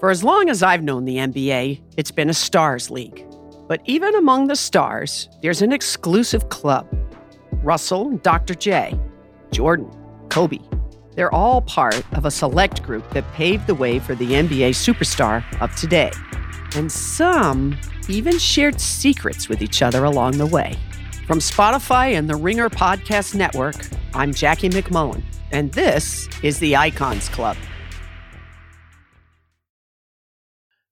For as long as I've known the NBA, it's been a stars league. But even among the stars, there's an exclusive club. Russell, Dr. J, Jordan, Kobe. They're all part of a select group that paved the way for the NBA superstar of today. And some even shared secrets with each other along the way. From Spotify and the Ringer Podcast Network, I'm Jackie MacMullan, and this is the Icons Club.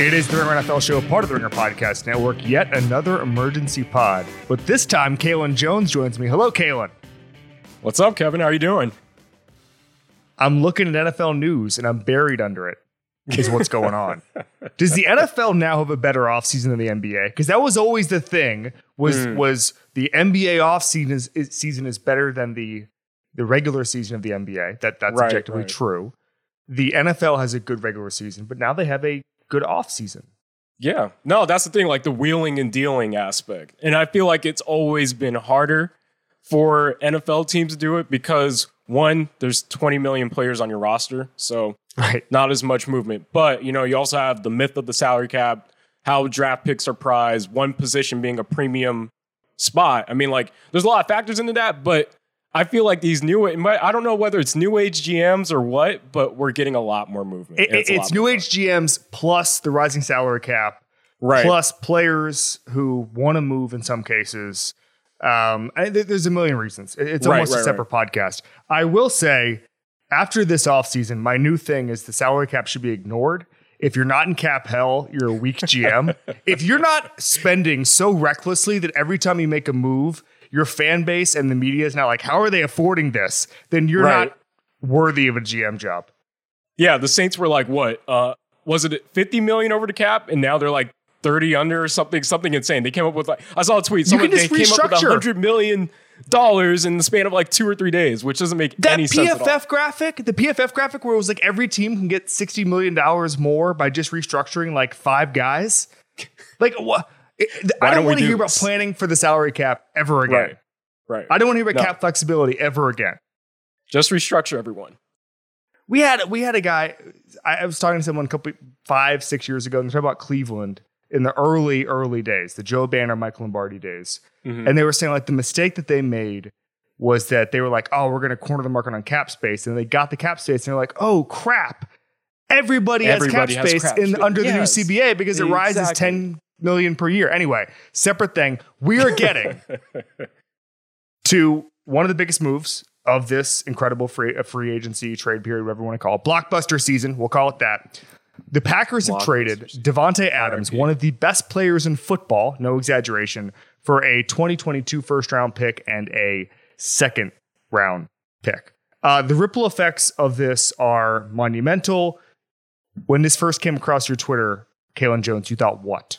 It is the Ringer NFL show, part of the Ringer Podcast Network, yet another emergency pod. But this time, Kaelen Jones joins me. Hello, Kaelen. What's up, Kevin? How are you doing? I'm looking at NFL news and I'm buried under it, is what's going on. Does the NFL now have a better offseason than the NBA? Because that was always the thing, was Mm. was the NBA offseason is, is, season is better than the the regular season of the NBA. That That's Right, objectively right. true. The NFL has a good regular season, but now they have a good offseason. Yeah. No, that's the thing, like the wheeling and dealing aspect. And I feel like it's always been harder for NFL teams to do it because one, there's 20 million players on your roster. So Right. not as much movement. But, you know, you also have the myth of the salary cap, how draft picks are prized, one position being a premium spot. I mean, like, there's a lot of factors into that, but I feel like these new, I don't know whether it's new age GMs or what, but we're getting a lot more movement. It- and it's new age GMs plus the rising salary cap, right? plus players who want to move in some cases. Um, I, there's a million reasons. It's Right, almost a right, separate podcast. I will say, after this offseason, my new thing is the salary cap should be ignored. If you're not in cap hell, you're a weak GM. if you're not spending so recklessly that every time you make a move, your fan base and the media is now like, how are they affording this? Then you're Right. not worthy of a GM job. Yeah, the Saints were like what? Uh, was it 50 million over the cap, and now they're like 30 under or something, something insane. They came up with like I saw a tweet. You Someone can they just came up with restructure. 100 million dollars in the span of like two or three days, which doesn't make That any sense at all. PFF graphic, the PFF graphic where it was like every team can get $60 million more by just restructuring like five guys. Like, what? I Why don't don't want to do hear about this? planning for the salary cap ever again. Right, right. I don't want to hear about No. cap flexibility ever again. Just restructure everyone. We had we had a guy. I, I was talking to someone a couple five six years ago, and they're talking about Cleveland in the early early days, the Joe Banner, Michael Lombardi days, Mhm. and they were saying like the mistake that they made was that they were like, oh, we're going to corner the market on cap space, and they got the cap space, and they're like, oh crap, everybody, Everybody has has cap space cap in under Yes. the new CBA because it rises Exactly. ten million per year. Anyway, separate thing. We are getting to one of the biggest moves of this incredible free uh, free agency trade period, whatever you want to call it, blockbuster season. We'll call it that. The Packers have traded. Davante Adams, RIP. one of the best players in football, no exaggeration, for a 2022 first round pick and a second round pick. Uh, the ripple effects of this are monumental. When this first came across your Twitter, Kaelen Jones, you thought what?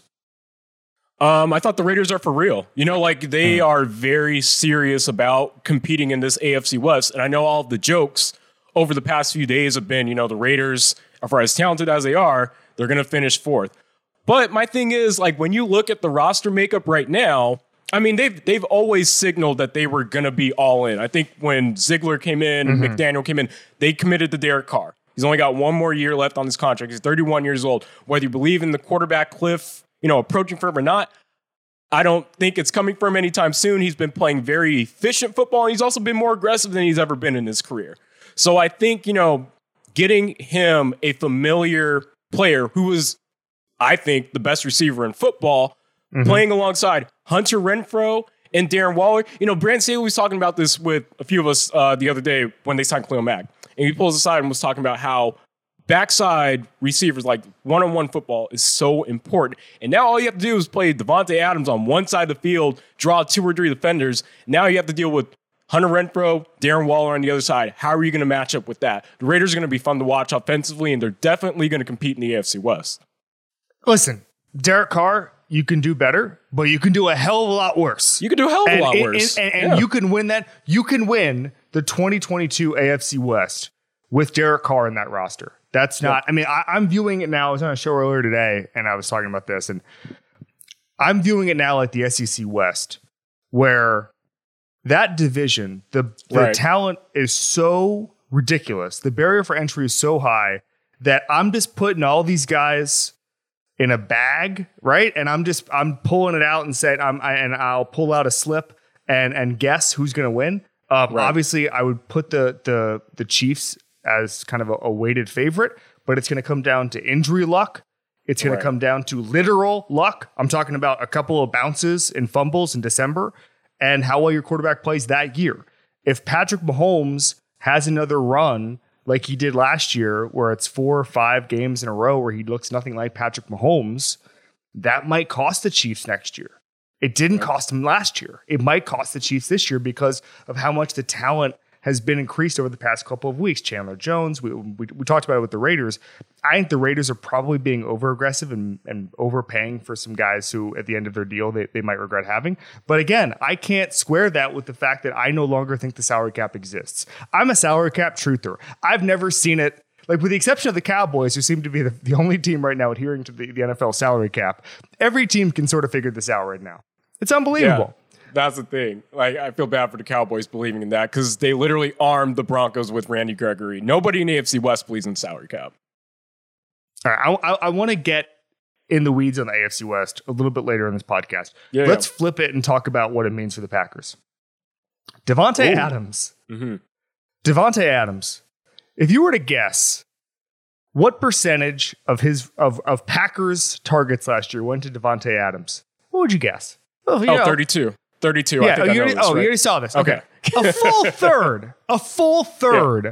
Um, I thought the Raiders are for real. You know, like they are very serious about competing in this AFC West. And I know all the jokes over the past few days have been, you know, the Raiders are for as talented as they are, they're going to finish fourth. But my thing is, like, when you look at the roster makeup right now, I mean, they've they've always signaled that they were going to be all in. I think when Ziegler came in, McDaniel came in, they committed to Derek Carr. He's only got one more year left on his contract. He's 31 years old. Whether you believe in the quarterback cliff, you know, approaching for him or not, I don't think it's coming from anytime soon. He's been playing very efficient football, and he's also been more aggressive than he's ever been in his career. So I think, you know, getting him a familiar player who was, I think, the best receiver in football, mm-hmm. playing alongside Hunter Renfrow and Darren Waller. You know, Brandon Staley was talking about this with a few of us uh, the other day when they signed Khalil Mack. And he pulls aside and was talking about how backside receivers, like one on one football, is so important. And now all you have to do is play Davante Adams on one side of the field, draw two or three defenders. Now you have to deal with Hunter Renfrow, Darren Waller on the other side. How are you going to match up with that? The Raiders are going to be fun to watch offensively, and they're definitely going to compete in the AFC West. Listen, Derek Carr, you can do better, but you can do a hell of a lot worse. You can do a hell of a lot worse. And, and, and yeah. you can win that. You can win the 2022 AFC West with Derek Carr in that roster. That's not. I mean, I, I'm viewing it now. I was on a show earlier today, and I was talking about this, and I'm viewing it now like the SEC West, where that division, the, the right. talent is so ridiculous. The barrier for entry is so high that I'm just putting all these guys in a bag, right? And I'm just I'm pulling it out and saying I'm I, and I'll pull out a slip and and guess who's going to win. Um, right. Obviously, I would put the the the Chiefs as kind of a, a weighted favorite, but it's going to come down to injury luck. It's going right. to come down to literal luck. I'm talking about a couple of bounces and fumbles in December and how well your quarterback plays that year. If Patrick Mahomes has another run like he did last year, where it's four or five games in a row where he looks nothing like Patrick Mahomes, that might cost the Chiefs next year. It didn't cost them last year. It might cost the Chiefs this year because of how much the talent has been increased over the past couple of weeks. Chandler Jones, we, we, we, talked about it with the Raiders. I think the Raiders are probably being over aggressive and, and overpaying for some guys who, at the end of their deal, they, they might regret having. But again, I can't square that with the fact that I no longer think the salary cap exists. I'm a salary cap truther. I've never seen it like with the exception of the Cowboys, who seem to be the, the only team right now adhering to the, the NFL salary cap, every team can sort of figure this out right now. It's unbelievable. Yeah. That's the thing. Like, I feel bad for the Cowboys believing in that because they literally armed the Broncos with Randy Gregory. Nobody in AFC West believes in salary cap. All right, I, I, I want to get in the weeds on the AFC West a little bit later in this podcast. Yeah, Let's yeah. flip it and talk about what it means for the Packers. Davante Adams. Mm-hmm. Davante Adams. If you were to guess, what percentage of his of of Packers targets last year went to Davante Adams? What would you guess? Oh, you oh 32. 32. Yeah, oh, you, already, this, oh right? you already saw this. Okay. okay. a full third, a full third yeah.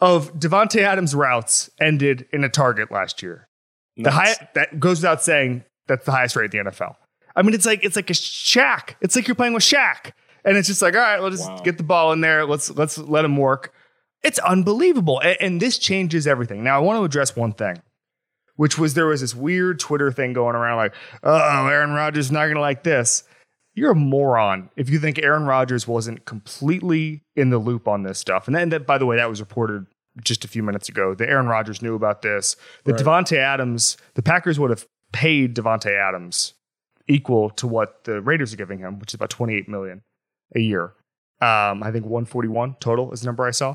of Davante Adams' routes ended in a target last year. Nice. The high, that goes without saying that's the highest rate in the NFL. I mean, it's like it's like a Shaq. It's like you're playing with Shaq, and it's just like, all right, let's wow. get the ball in there. Let's let's let him work. It's unbelievable, and, and this changes everything. Now, I want to address one thing which was there was this weird Twitter thing going around like, oh, Aaron Rodgers is not going to like this you're a moron if you think Aaron Rodgers wasn't completely in the loop on this stuff. And then, that, by the way, that was reported just a few minutes ago. The Aaron Rodgers knew about this. The right. Davante Adams, the Packers would have paid Davante Adams equal to what the Raiders are giving him, which is about 28 million a year. Um, I think 141 total is the number I saw.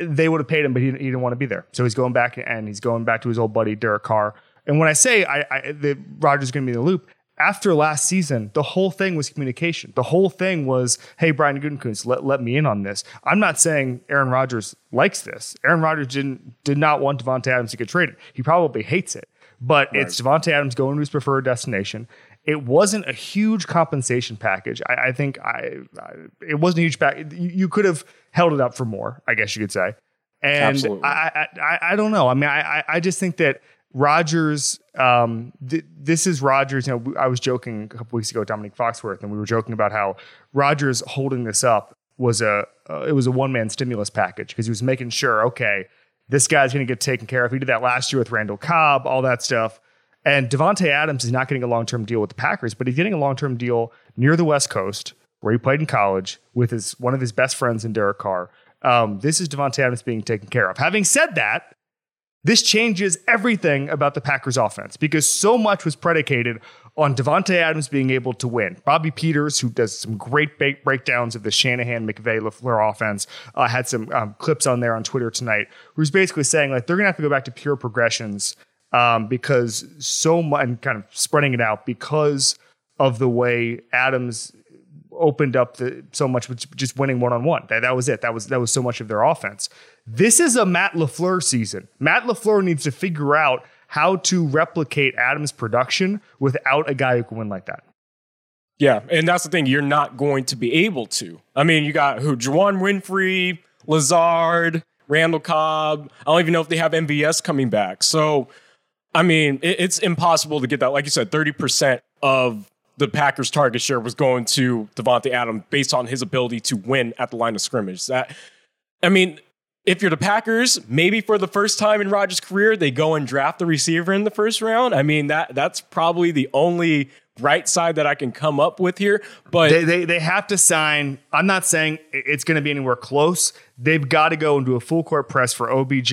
They would have paid him, but he, he didn't want to be there. So he's going back and he's going back to his old buddy Derek Carr. And when I say I, I the Rodgers is going to be in the loop, after last season, the whole thing was communication. The whole thing was, hey, Brian Gutekunst, let, let me in on this. I'm not saying Aaron Rodgers likes this. Aaron Rodgers didn't did not want Davante Adams to get traded. He probably hates it. But right. it's Davante Adams going to his preferred destination. It wasn't a huge compensation package. I, I think I, I, it wasn't a huge package. You, you, could have held it up for more, I guess you could say. And I, I, I, don't know. I mean, I, I just think that Rodgers, um, th- this is Rodgers. You know, I was joking a couple weeks ago, Domonique Foxworth, and we were joking about how Rodgers holding this up was a uh, it was a one man stimulus package because he was making sure, okay, this guy's going to get taken care of. He did that last year with Randall Cobb, all that stuff. And Davante Adams is not getting a long term deal with the Packers, but he's getting a long term deal near the West Coast, where he played in college with his one of his best friends in Derek Carr. Um, this is Davante Adams being taken care of. Having said that, this changes everything about the Packers offense because so much was predicated on Davante Adams being able to win. Bobby Peters, who does some great breakdowns of the Shanahan McVay LaFleur offense, uh, had some um, clips on there on Twitter tonight, who's basically saying like they're to have to go back to pure progressions um, because so much, and kind of spreading it out because of the way Adams opened up the so much with just winning one on one. That was it. That was that was so much of their offense. This is a Matt LaFleur season. Matt LaFleur needs to figure out how to replicate Adams' production without a guy who can win like that. Yeah, and that's the thing. You're not going to be able to. I mean, you got who? Juwann Winfree, Lazard, Randall Cobb. I don't even know if they have MVS coming back. So, I mean, it, it's impossible to get that. Like you said, 30% of the Packers' target share was going to Davante Adams based on his ability to win at the line of scrimmage. That, I mean, if you're the Packers, maybe for the first time in Rodgers' career, they go and draft the receiver in the first round. I mean, that that's probably the only right side that I can come up with here. But they they, they have to sign. I'm not saying it's going to be anywhere close. They've got to go into a full court press for OBJ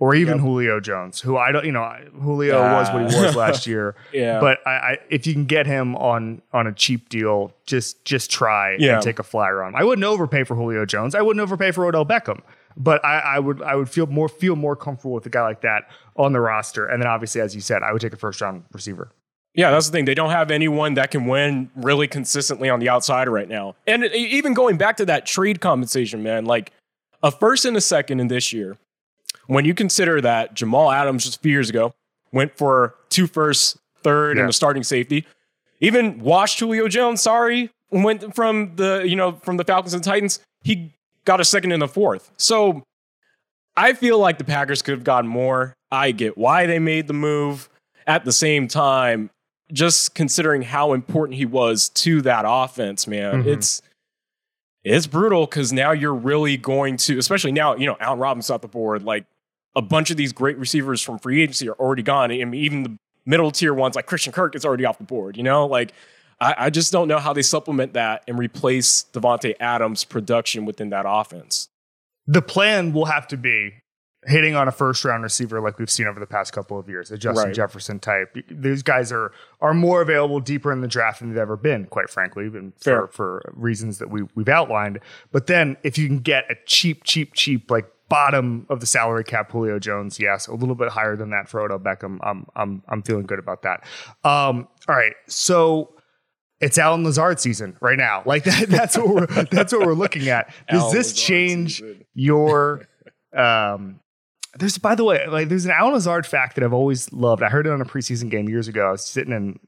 or even yep. Julio Jones, who I don't, you know, Julio uh, was what he was last year. yeah. But I, I, if you can get him on on a cheap deal, just just try yeah. and take a flyer on. him. I wouldn't overpay for Julio Jones. I wouldn't overpay for Odell Beckham. But I, I would I would feel more feel more comfortable with a guy like that on the roster. And then obviously, as you said, I would take a first round receiver. Yeah, that's the thing. They don't have anyone that can win really consistently on the outside right now. And even going back to that trade compensation, man, like a first and a second in this year, when you consider that Jamal Adams just a few years ago went for two firsts, third, yeah. and a starting safety, even washed Julio Jones, sorry, went from the, you know, from the Falcons and Titans, he got a second and a fourth. So I feel like the Packers could have gotten more. I get why they made the move. At the same time, just considering how important he was to that offense, man, mm-hmm. it's it's brutal because now you're really going to, especially now, you know, Allen Robinson off the board. Like a bunch of these great receivers from free agency are already gone. I mean, even the middle tier ones like Christian Kirk is already off the board. You know, like I, I just don't know how they supplement that and replace Davante Adams' production within that offense. The plan will have to be hitting on a first round receiver like we've seen over the past couple of years, a Justin right. Jefferson type. These guys are are more available deeper in the draft than they've ever been, quite frankly, even for, for reasons that we we've outlined. But then if you can get a cheap, cheap, cheap like bottom of the salary cap Julio Jones, yes, a little bit higher than that for Odell Beckham. I'm I'm I'm feeling good about that. Um, all right, so it's Allen Lazard season right now. Like that, that's what we're that's what we're looking at. Does Allen this Lazard change season. your um there's by the way, like there's an Allen Lazard fact that I've always loved. I heard it on a preseason game years ago. I was sitting in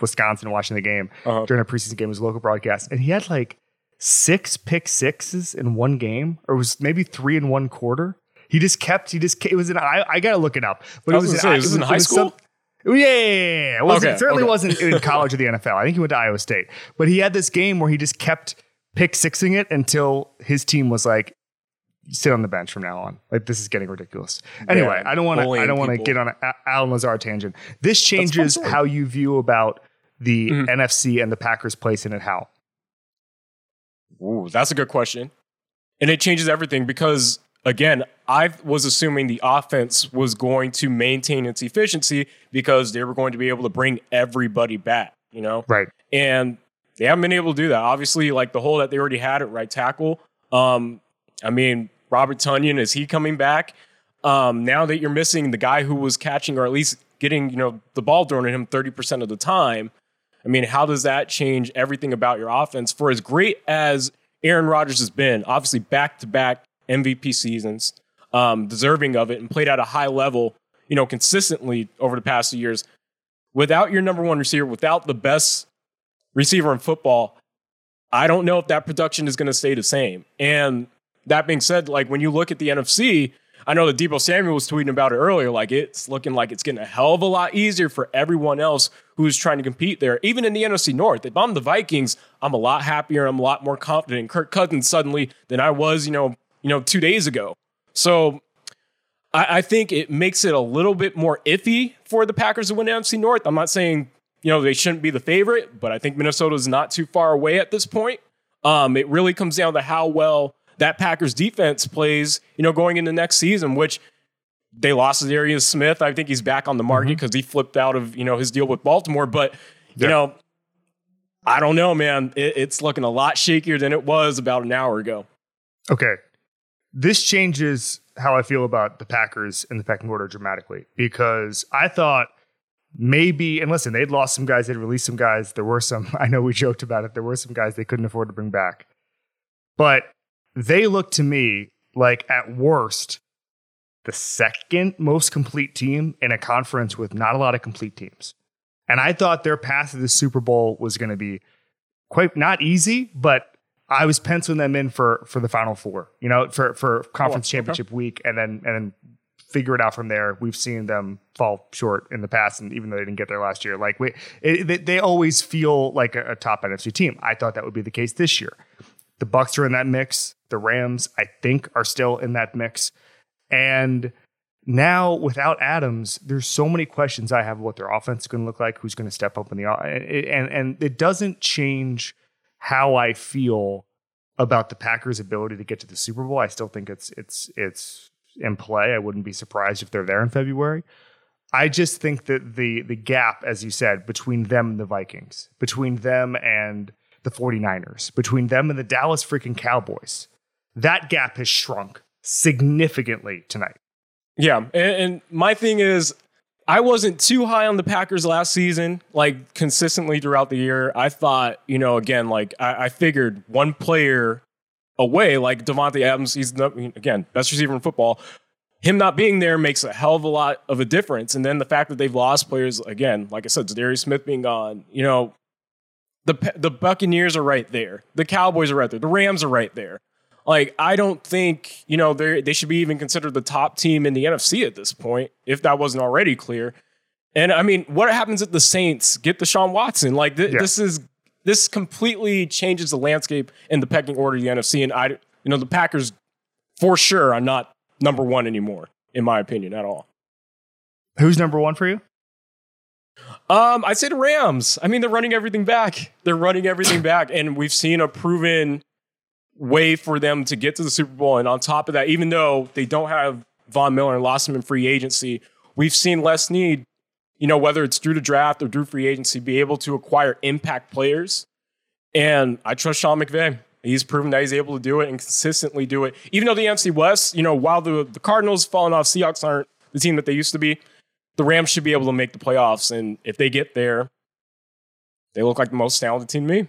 Wisconsin watching the game uh-huh. during a preseason game, it was a local broadcast, and he had like six pick sixes in one game, or was maybe three in one quarter. He just kept. He just. It was an. I, I gotta look it up. But it was, say, an, it was, in high school. Some, yeah, yeah, yeah. It, wasn't, okay, it certainly okay. wasn't in college or the NFL. I think he went to Iowa State. But he had this game where he just kept pick sixing it until his team was like, sit on the bench from now on. Like this is getting ridiculous. Anyway, yeah, I don't want to. I don't want to get on a Allen Lazard tangent. This changes how you view about the mm-hmm. NFC and the Packers' place in it. How? Ooh, that's a good question, and it changes everything because again, I was assuming the offense was going to maintain its efficiency because they were going to be able to bring everybody back. You know, right? And they haven't been able to do that. Obviously, like the hole that they already had at right tackle. Um, I mean, Robert Tonyan, is he coming back? Um, now that you're missing the guy who was catching or at least getting, you know, the ball thrown at him 30% of the time, I mean, how does that change everything about your offense? For as great as Aaron Rodgers has been, obviously back to back MVP seasons, um, deserving of it, and played at a high level, you know, consistently over the past few years. Without your number one receiver, without the best receiver in football, I don't know if that production is going to stay the same. And that being said, like when you look at the NFC, I know that Deebo Samuel was tweeting about it earlier. Like it's looking like it's getting a hell of a lot easier for everyone else who's trying to compete there. Even in the NFC North, if I'm the Vikings, I'm a lot happier. I'm a lot more confident in Kirk Cousins suddenly than I was, you know, you know, two days ago. So I, I think it makes it a little bit more iffy for the Packers to win NFC North. I'm not saying you know they shouldn't be the favorite, but I think Minnesota is not too far away at this point. Um, it really comes down to how well that Packers defense plays, you know, going into next season, which they lost Darius Smith. I think he's back on the market because mm-hmm. he flipped out of, you know, his deal with Baltimore. But, you yeah. know, I don't know, man. It, it's looking a lot shakier than it was about an hour ago. Okay. This changes how I feel about the Packers and the pecking order dramatically because I thought maybe, and listen, they'd lost some guys, they'd released some guys. There were some, I know we joked about it, there were some guys they couldn't afford to bring back. But they look to me like, at worst, the second most complete team in a conference with not a lot of complete teams. And I thought their path to the Super Bowl was going to be quite not easy, but I was penciling them in for for the Final Four. You know, for for conference oh, championship okay. week, and then and then figure it out from there. We've seen them fall short in the past, and even though they didn't get there last year, like we, it, they always feel like a, a top NFC team. I thought that would be the case this year. The Bucs are in that mix. The Rams, I think, are still in that mix, and now without Adams, there's so many questions I have what their offense is going to look like, who's going to step up in the and and it doesn't change how I feel about the Packers' ability to get to the Super Bowl. I still think it's it's it's in play. I wouldn't be surprised if they're there in February. I just think that the the gap, as you said, between them and the Vikings, between them and the 49ers, between them and the Dallas freaking Cowboys, that gap has shrunk significantly tonight. Yeah. And, and, my thing is, I wasn't too high on the Packers last season, like consistently throughout the year. I thought, you know, again, like I, I figured one player away, like Davante Adams, he's not, again, best receiver in football. Him not being there makes a hell of a lot of a difference. And then the fact that they've lost players, again, like I said, Darius Smith being gone, you know, the the Buccaneers are right there. The Cowboys are right there. The Rams are right there. Like, I don't think, you know, they they should be even considered the top team in the NFC at this point, if that wasn't already clear. And I mean, what happens if the Saints get Deshaun Watson? Like, th- yeah. this is this completely changes the landscape in the pecking order of the NFC. And I, you know, the Packers for sure are not number one anymore, in my opinion, at all. Who's number one for you? Um, I'd say the Rams. I mean, they're running everything back. They're running everything back, and we've seen a proven way for them to get to the Super Bowl. And on top of that, even though they don't have Von Miller and lost him in free agency, we've seen Les Snead, you know, whether it's through the draft or through free agency, be able to acquire impact players. And I trust Sean McVay. He's proven that he's able to do it and consistently do it. Even though the NFC West, you know, while the, the Cardinals falling off, Seahawks aren't the team that they used to be, the Rams should be able to make the playoffs. And if they get there, they look like the most talented team to me.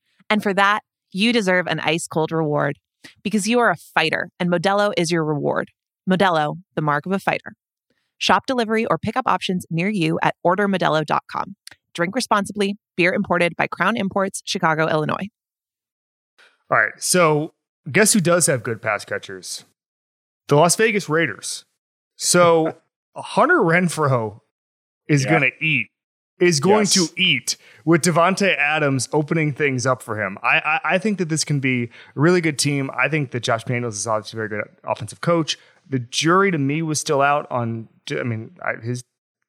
And for that, you deserve an ice cold reward because you are a fighter and Modelo is your reward. Modelo, the mark of a fighter. Shop delivery or pickup options near you at ordermodelo.com. Drink responsibly. Beer imported by Crown Imports, Chicago, Illinois. All right. So, guess who does have good pass catchers? The Las Vegas Raiders. So, Hunter Renfrow is yeah. going to eat is going yes. to eat with Davante Adams opening things up for him. I, I, I think that this can be a really good team. I think that Josh McDaniels is obviously a very good offensive coach. The jury to me was still out on. I mean, his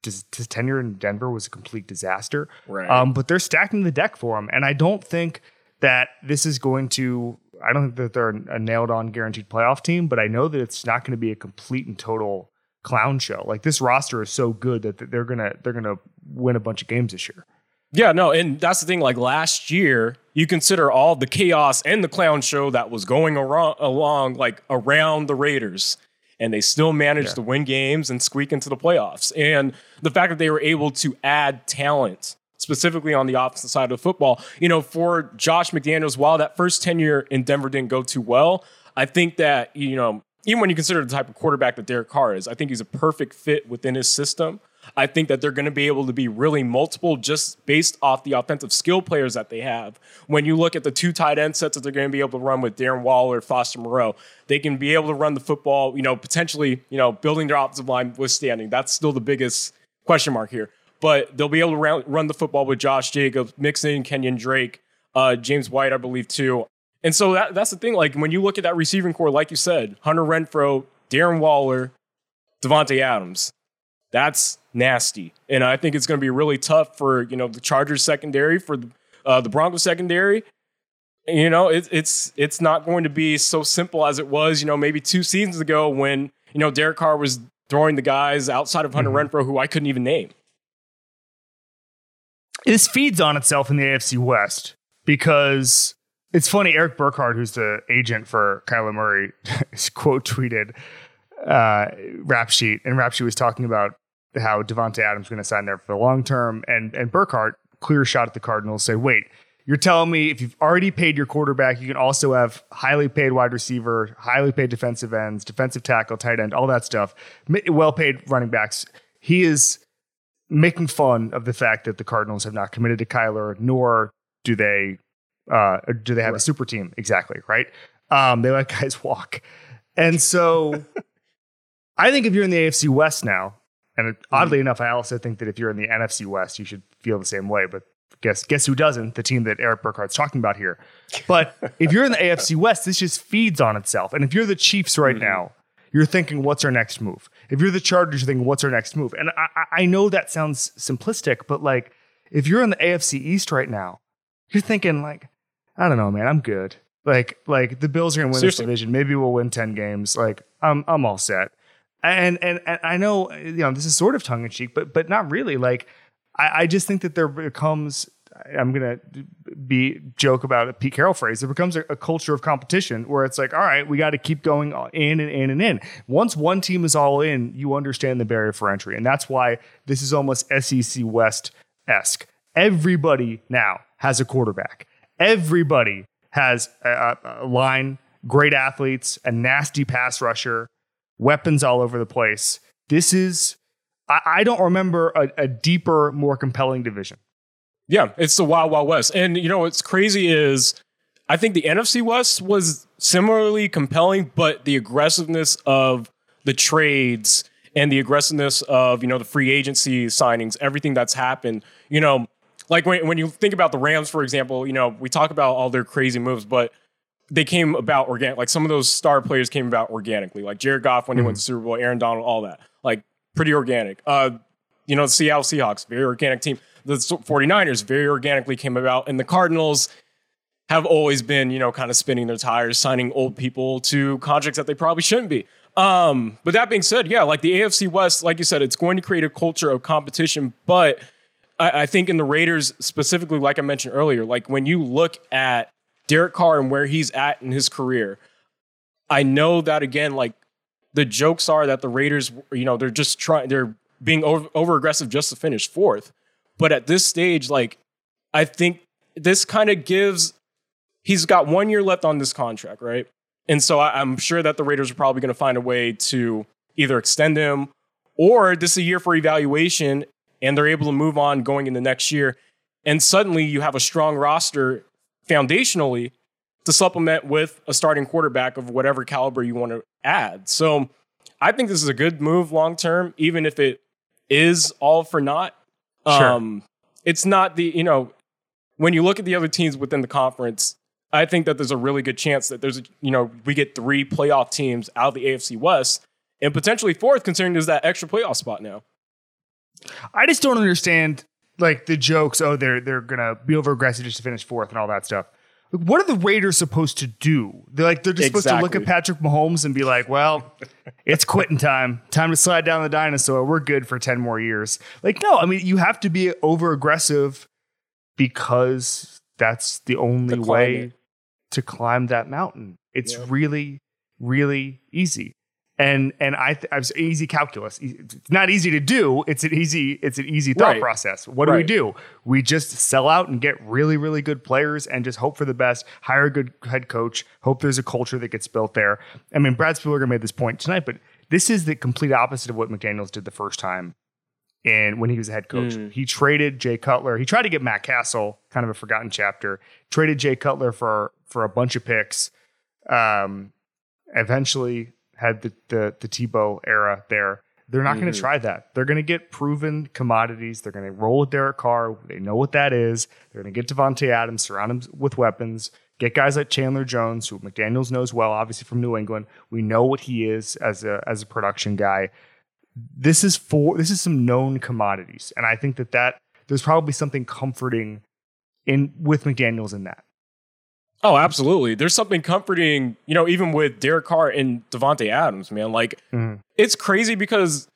his tenure in Denver was a complete disaster. Right. Um, but they're stacking the deck for him, and I don't think that this is going to. I don't think that they're a nailed on guaranteed playoff team, but I know that it's not going to be a complete and total clown show. Like this roster is so good that they're gonna they're gonna win a bunch of games this year. Yeah, no, and that's the thing. Like last year, you consider all the chaos and the clown show that was going around, along, like around the Raiders, and they still managed yeah. to win games and squeak into the playoffs. And the fact that they were able to add talent, specifically on the offensive side of football, you know, for Josh McDaniels, while that first tenure in Denver didn't go too well, I think that you know even when you consider the type of quarterback that Derek Carr is, I think he's a perfect fit within his system. I think that they're going to be able to be really multiple just based off the offensive skill players that they have. When you look at the two tight end sets that they're going to be able to run with Darren Waller, Foster Moreau, they can be able to run the football, you know, potentially, you know, building their offensive line withstanding. That's still the biggest question mark here. But they'll be able to run the football with Josh Jacobs, Mixon, Kenyan Drake, uh, James White, I believe, too. And so that, that's the thing. Like when you look at that receiving corps, like you said, Hunter Renfrow, Darren Waller, Davante Adams, that's nasty. And I think it's going to be really tough for you know the Chargers secondary, for the, uh, the Broncos secondary. You know, it, it's it's not going to be so simple as it was. You know, maybe two seasons ago when you know Derek Carr was throwing the guys outside of Hunter mm-hmm. Renfrow who I couldn't even name. This feeds on itself in the AFC West because it's funny. Erik Burkhardt, who's the agent for Kyler Murray, is quote tweeted uh, rap sheet, and rap sheet was talking about how Davante Adams going to sign there for the long term, and and Burkhardt clear shot at the Cardinals. Say, wait, you're telling me if you've already paid your quarterback, you can also have highly paid wide receiver, highly paid defensive ends, defensive tackle, tight end, all that stuff, well paid running backs. He is making fun of the fact that the Cardinals have not committed to Kyler, nor do they uh, do they have right. a super team exactly right. Um, they let guys walk, and so I think if you're in the AFC West now, and oddly mm-hmm. enough, I also think that if you're in the NFC West, you should feel the same way. But guess guess who doesn't? The team that Erik Burkhardt's talking about here. But if you're in the AFC West, this just feeds on itself. And if you're the Chiefs right mm-hmm. now, you're thinking, what's our next move? If you're the Chargers, you're thinking, what's our next move? And I, I know that sounds simplistic, but like if you're in the AFC East right now, you're thinking like, I don't know, man, I'm good. Like like the Bills are gonna win Seriously. this division. Maybe we'll win ten games. Like I'm I'm all set. And and and I know you know this is sort of tongue in cheek, but but not really. Like I, I just think that there becomes I'm gonna be joke about a Pete Carroll phrase. There becomes a, a culture of competition where it's like, all right, we got to keep going in and in and in. Once one team is all in, you understand the barrier for entry, and that's why this is almost SEC West esque. Everybody now has a quarterback. Everybody has a, a line, great athletes, a nasty pass rusher, weapons all over the place. This is I, I don't remember a, a deeper, more compelling division. Yeah, it's the Wild Wild West. And you know what's crazy is I think the NFC West was similarly compelling, but the aggressiveness of the trades and the aggressiveness of, you know, the free agency signings, everything that's happened, you know, like when, when you think about the Rams, for example, you know, we talk about all their crazy moves, but they came about organic. Like some of those star players came about organically, like Jared Goff when mm-hmm. he went to Super Bowl, Aaron Donald, all that. Like pretty organic. Uh, you know, the Seattle Seahawks, very organic team. The 49ers very organically came about, and the Cardinals have always been, you know, kind of spinning their tires, signing old people to contracts that they probably shouldn't be. Um, but that being said, yeah, like the AFC West, like you said, it's going to create a culture of competition. But I, I think in the Raiders specifically, like I mentioned earlier, like when you look at Derek Carr and where he's at in his career, I know that again, like the jokes are that the Raiders, you know, they're just trying, they're being over, over aggressive just to finish fourth. But at this stage, like, I think this kind of gives, he's got one year left on this contract, right? And so I, am sure that the Raiders are probably going to find a way to either extend him or this is a year for evaluation and they're able to move on going in the next year. And suddenly you have a strong roster foundationally to supplement with a starting quarterback of whatever caliber you want to add. So I think this is a good move long term, even if it is all for naught. Sure. Um, it's not the, you know, when you look at the other teams within the conference, I think that there's a really good chance that there's, a, you know, we get three playoff teams out of the AFC West and potentially fourth, considering there's that extra playoff spot now. I just don't understand like the jokes. Oh, they're they're gonna be over aggressive just to finish fourth and all that stuff Like, what are the Raiders supposed to do? They're like they're just exactly. supposed to look at Patrick Mahomes and be like, "Well, it's quitting time. Time to slide down the dinosaur. We're good for 10 more years." Like no, I mean, you have to be over aggressive because that's the only way to climb that mountain. It's yeah. really really easy and and I, th- I was easy calculus. It's not easy to do. It's an easy it's an easy thought right. process. What do right. we do? We just sell out and get really really good players and just hope for the best. Hire a good head coach. Hope there's a culture that gets built there. I mean, Brad Spielberger made this point tonight, but this is the complete opposite of what McDaniels did the first time. And when he was a head coach, mm. he traded Jay Cutler. He tried to get Matt Cassel, kind of a forgotten chapter. Traded Jay Cutler for for a bunch of picks. Um, eventually had the the, the Tebow era there. They're not going to mm-hmm. try that. They're going to get proven commodities. They're going to roll with Derek Carr. They know what that is. They're going to get Davante Adams, surround him with weapons, get guys like Chandler Jones, who McDaniels knows well, obviously from New England. We know what he is as a as a production guy. This is for this is some known commodities, and I think that that there's probably something comforting in with McDaniels in that. Oh, absolutely. There's something comforting, you know, even with Derek Carr and Davante Adams, man. Like, Mhm. it's crazy because,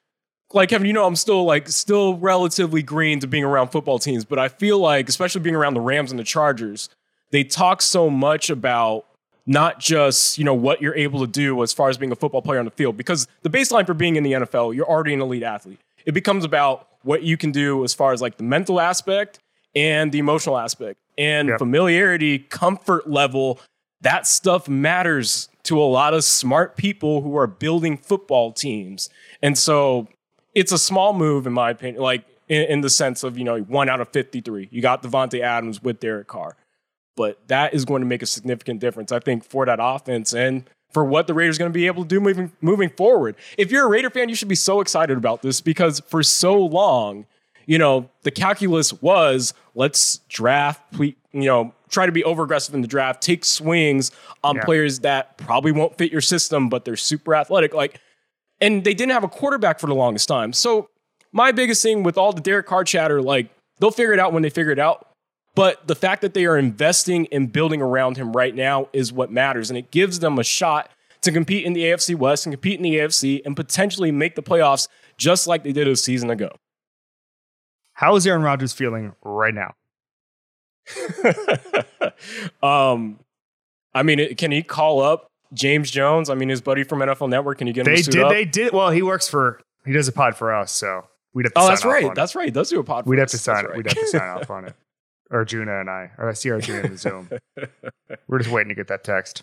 like, Kevin, you know, I'm still like still relatively green to being around football teams, but I feel like, especially being around the Rams and the Chargers, they talk so much about not just you know what you're able to do as far as being a football player on the field, because the baseline for being in the NFL, you're already an elite athlete. It becomes about what you can do as far as like the mental aspect and the emotional aspect and Yep. familiarity, comfort level. That stuff matters to a lot of smart people who are building football teams. And so it's a small move, in my opinion, like in, in the sense of, you know, one out of 53. You got Davante Adams with Derek Carr. But that is going to make a significant difference, I think, for that offense and for what the Raiders are going to be able to do moving moving forward. If you're a Raider fan, you should be so excited about this because for so long, you know, the calculus was let's draft, you know, try to be over aggressive in the draft, take swings on Yeah. players that probably won't fit your system, but they're super athletic. Like, and they didn't have a quarterback for the longest time. So my biggest thing with all the Derek Carr chatter, like they'll figure it out when they figure it out. But the fact that they are investing and building around him right now is what matters. And it gives them a shot to compete in the AFC West and compete in the AFC and potentially make the playoffs just like they did a season ago. How is Aaron Rodgers feeling right now? um, I mean, can he call up James Jones? I mean, his buddy from NFL Network. Can you get him They to suit did. up? They did. Well, he works for. He does a pod for us, so we'd have to. oh, sign that's off right. on it. That's right. He does do a pod. We'd have us. to sign. Right. We'd have to sign off on it. Arjuna and I, or I see Arjuna in the Zoom. We're just waiting to get that text.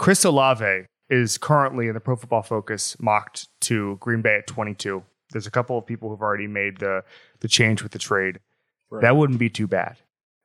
Chris Olave is currently in the Pro Football Focus mocked to Green Bay at 22. There's a couple of people who've already made the the change with the trade. Right. That wouldn't be too bad.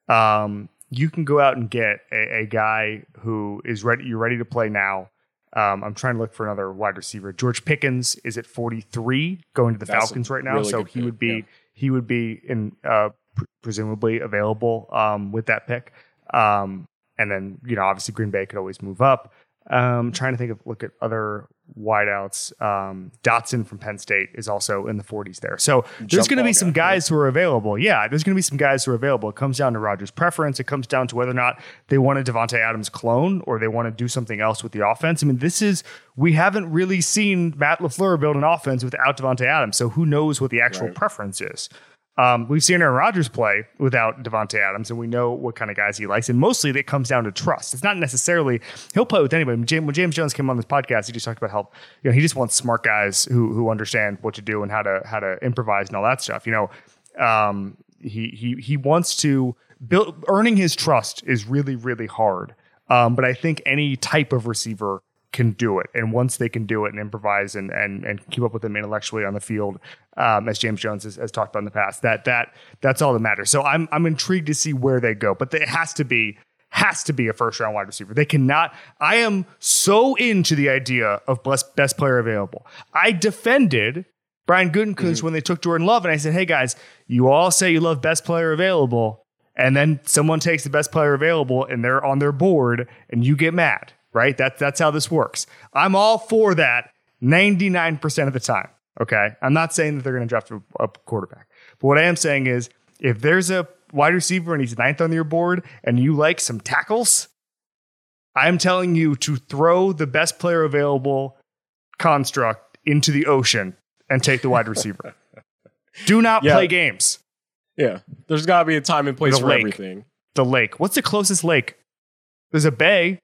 Um, you can go out and get a, a guy who is ready. You're ready to play now. Um, I'm trying to look for another wide receiver. George Pickens is at 43, going to the That's Falcons right now. really so he pick, would be yeah. he would be in uh, pr- presumably available um, with that pick. Um, and then you know obviously Green Bay could always move up. Um, trying to think of look at other wideouts. Um, Dotson from Penn State is also in the 40s there. So there's going to be some guy, guys who are available. Yeah, there's going to be some guys who are available. It comes down to Rodgers' preference. It comes down to whether or not they want a Davante Adams clone or they want to do something else with the offense. I mean, this is we haven't really seen Matt Lafleur build an offense without Davante Adams. So who knows what the actual Right. preference is? Um, we've seen Aaron Rodgers play without Davante Adams, and we know what kind of guys he likes. And mostly, it comes down to trust. It's not necessarily he'll play with anybody. When James, Jones came on this podcast, he just talked about how you know he just wants smart guys who who understand what to do and how to how to improvise and all that stuff. You know, um, he he he wants to build earning his trust is really really hard. Um, but I think any type of receiver can do it, and once they can do it and improvise and and and keep up with them intellectually on the field, um, as James Jones has, has talked about in the past, that that that's all that matters. So I'm I'm intrigued to see where they go, but it has to be has to be a first round wide receiver. They cannot. I am so into the idea of best, best player available. I defended Brian Gutekunst mm-hmm. when they took Jordan Love, and I said, "Hey guys, you all say you love best player available, and then someone takes the best player available, and they're on their board, and you get mad, right? That's that's how this works. I'm all for that 99% of the time. Okay, I'm not saying that they're going to draft a, a quarterback, but what I am saying is if there's a wide receiver and he's ninth on your board, and you like some tackles, I'm telling you to throw the best player available construct into the ocean and take the wide receiver. Do not yeah. play games. Yeah. There's got to be a time and place the for lake. everything. The lake. What's the closest lake? There's a bay.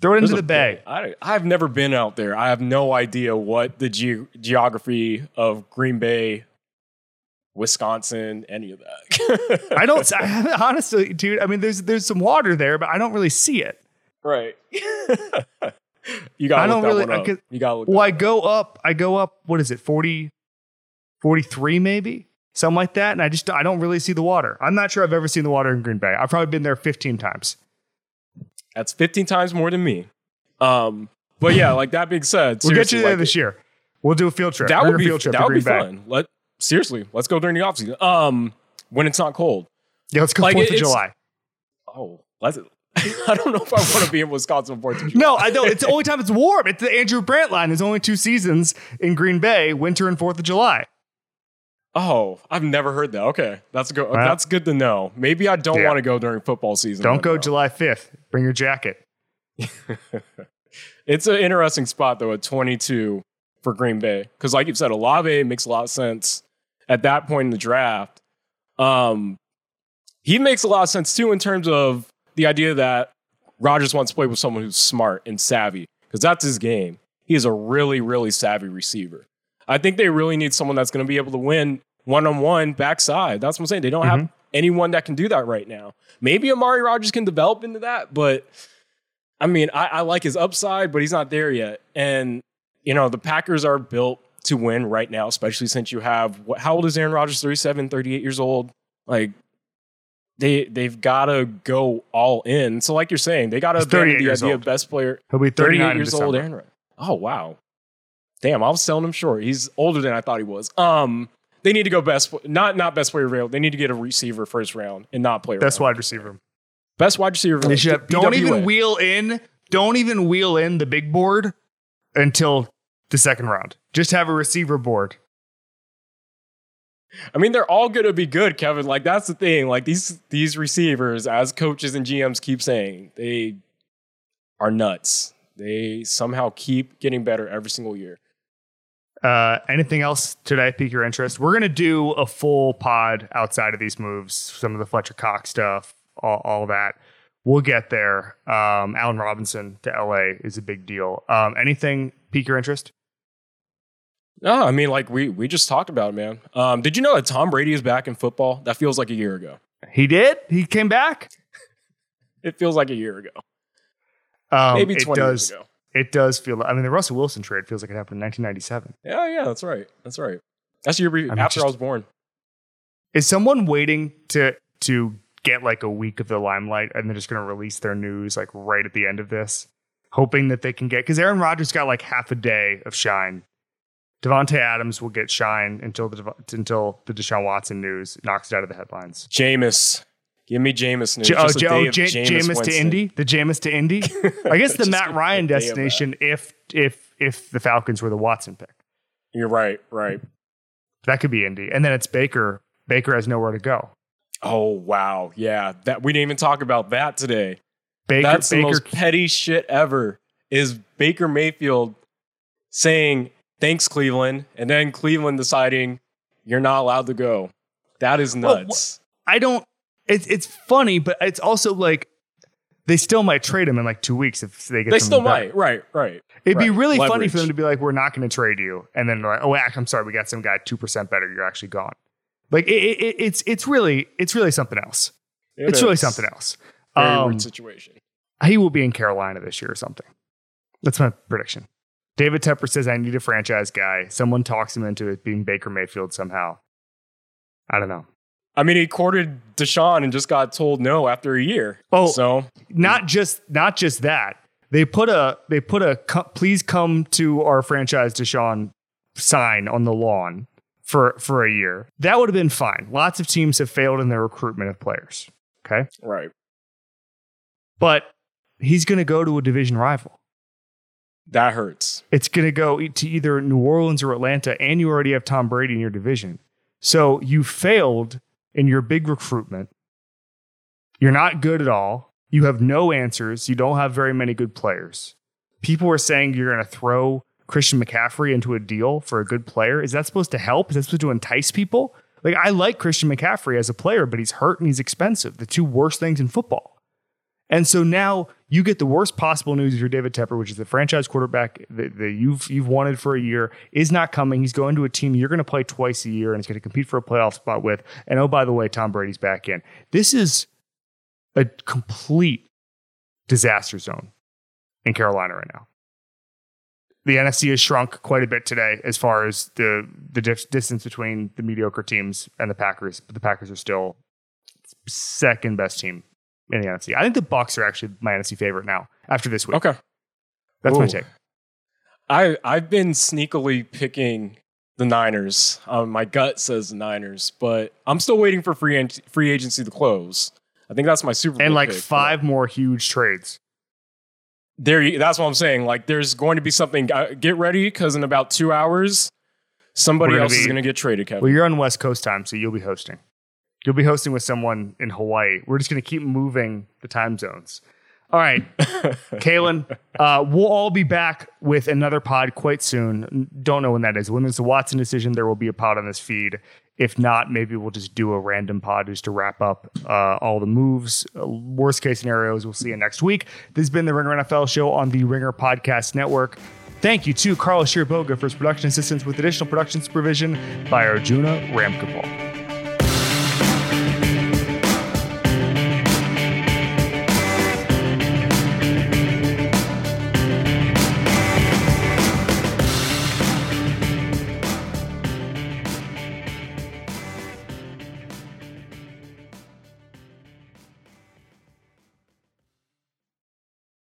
Throw it into the bay. bay. I, have never been out there. I have no idea what the ge- geography of Green Bay, Wisconsin, any of that. I don't. I, honestly, dude. I mean, there's there's some water there, but I don't really see it. Right. You got. I don't really. I you got. Well, I go up. I go up. What is it? 40, 43 maybe something like that. And I just I don't really see the water. I'm not sure I've ever seen the water in Green Bay. I've probably been there 15 times. That's 15 times more than me. Um, but yeah, like that being said, we'll get you there like this year. We'll do a field trip. That would be field trip that would be fun. Let seriously, let's go during the off season. Um, when it's not cold. Yeah, let's go like, Fourth of July. Oh, let's I don't know if I want to be in Wisconsin Fourth of July. No, I don't. It's the only time it's warm. It's the Andrew Brandt line. There's only two seasons in Green Bay: winter and Fourth of July. Oh, I've never heard that. Okay, that's good. That's good to know. Maybe I don't yeah. want to go during football season. Don't go July 5th. Bring your jacket. it's an interesting spot though at 22 for Green Bay because, like you said, Olave makes a lot of sense at that point in the draft. Um, he makes a lot of sense too in terms of the idea that Rodgers wants to play with someone who's smart and savvy because that's his game. He is a really, really savvy receiver. I think they really need someone that's going to be able to win one on one backside. That's what I'm saying. They don't mm-hmm. have anyone that can do that right now. Maybe Amari Rodgers can develop into that, but I mean, I, I like his upside, but he's not there yet. And, you know, the Packers are built to win right now, especially since you have what, how old is Aaron Rodgers? 37, 38 years old. Like, they they've got to go all in. So like you're saying, they got to abandon the idea old. of best player. He'll be 38 years old. Aaron. Oh wow, damn! I was selling him short. He's older than I thought he was. Um, they need to go best, not not best player available. They need to get a receiver first round and not player. Best wide receiver. Best wide receiver. They should, don't even wheel in. Don't even wheel in the big board until the second round. Just have a receiver board. I mean, they're all going to be good, Kevin. Like that's the thing. Like these these receivers, as coaches and GMs keep saying, they are nuts. They somehow keep getting better every single year. Uh, anything else today pique your interest? We're gonna do a full pod outside of these moves, some of the Fletcher Cox stuff, all, all that. We'll get there. Um, Allen Robinson to LA is a big deal. Um, anything pique your interest? No, I mean, like we we just talked about it, man. Um, did you know that Tom Brady is back in football? That feels like a year ago. He did. He came back. it feels like a year ago. Um, Maybe twenty does, years ago. It does feel. I mean, the Russell Wilson trade feels like it happened in 1997. Yeah, yeah, that's right. That's right. That's year I mean, after just, I was born. Is someone waiting to to get like a week of the limelight and they're just going to release their news like right at the end of this, hoping that they can get because Aaron Rodgers got like half a day of shine Davante Adams will get shine until the until the Deshaun Watson news knocks it out of the headlines. Jameis. Give me Jameis news. J- oh, J- oh J- Jameis, to Indy. The Jameis to Indy. I guess the Matt Ryan destination if if if the Falcons were the Watson pick. You're right, right. That could be Indy. And then it's Baker. Baker has nowhere to go. Oh wow. Yeah. That we didn't even talk about that today. Baker, That's Baker, the most petty shit ever. Is Baker Mayfield saying thanks Cleveland, and then Cleveland deciding you're not allowed to go. That is nuts. Well, I don't. It's it's funny, but it's also like they still might trade him in like two weeks if they get. They still might. Right. Right. It'd right. be really Leverage. funny for them to be like, "We're not going to trade you," and then like, "Oh, I'm sorry, we got some guy two percent better. You're actually gone." Like it, it, it's it's really it's really something else. It it's really something else. Very Um, weird situation. he will be in Carolina this year or something. That's my prediction. David Tepper says I need a franchise guy. Someone talks him into it being Baker Mayfield somehow. I don't know. I mean, he courted Deshaun and just got told no after a year. Oh. so Not just not just that. They put a they put a please come to our franchise Deshaun sign on the lawn for for a year. That would have been fine. Lots of teams have failed in their recruitment of players. Okay? right. But he's going to go to a division rival. That hurts. it's going to go to either New Orleans or Atlanta, and you already have Tom Brady in your division. So you failed in your big recruitment. You're not good at all. You have no answers. You don't have very many good players. People are saying you're going to throw Christian McCaffrey into a deal for a good player. Is that supposed to help? Is that supposed to entice people? Like, I like Christian McCaffrey as a player, but he's hurt and he's expensive. The two worst things in football. And so now you get the worst possible news if you're David Tepper, which is the franchise quarterback that, that you've you've wanted for a year is not coming. He's going to a team you're going to play twice a year and he's going to compete for a playoff spot with. And oh, by the way, Tom Brady's back in. This is a complete disaster zone in Carolina right now. The NFC has shrunk quite a bit today as far as the the dis- distance between the mediocre teams and the Packers, but the Packers are still second best team in the NFC. I think the Bucs are actually my NFC favorite now after this week. Okay. That's my take. I I've been sneakily picking the Niners. Um, my gut says the Niners, but I'm still waiting for free ant- free agency to close. I think that's my Super Bowl And like pick, five more huge trades. There, you- that's what I'm saying. Like, there's going to be something. Uh, get ready because in about two hours, somebody else is going to get traded. Kevin. Well, you're on West Coast time, so you'll be hosting. You'll be hosting with someone in Hawaii. We're just going to keep moving the time zones. All right, Kaelen, uh, we'll all be back with another pod quite soon. Don't know when that is. When there's a Watson decision, there will be a pod on this feed. If not, maybe we'll just do a random pod just to wrap up uh, all the moves. Uh, worst case scenarios, we'll see you next week. This has been the Ringer NFL show on the Ringer Podcast Network. Thank you to Carlos Chiriboga for his production assistance with additional production supervision by Arjuna Ramgopal.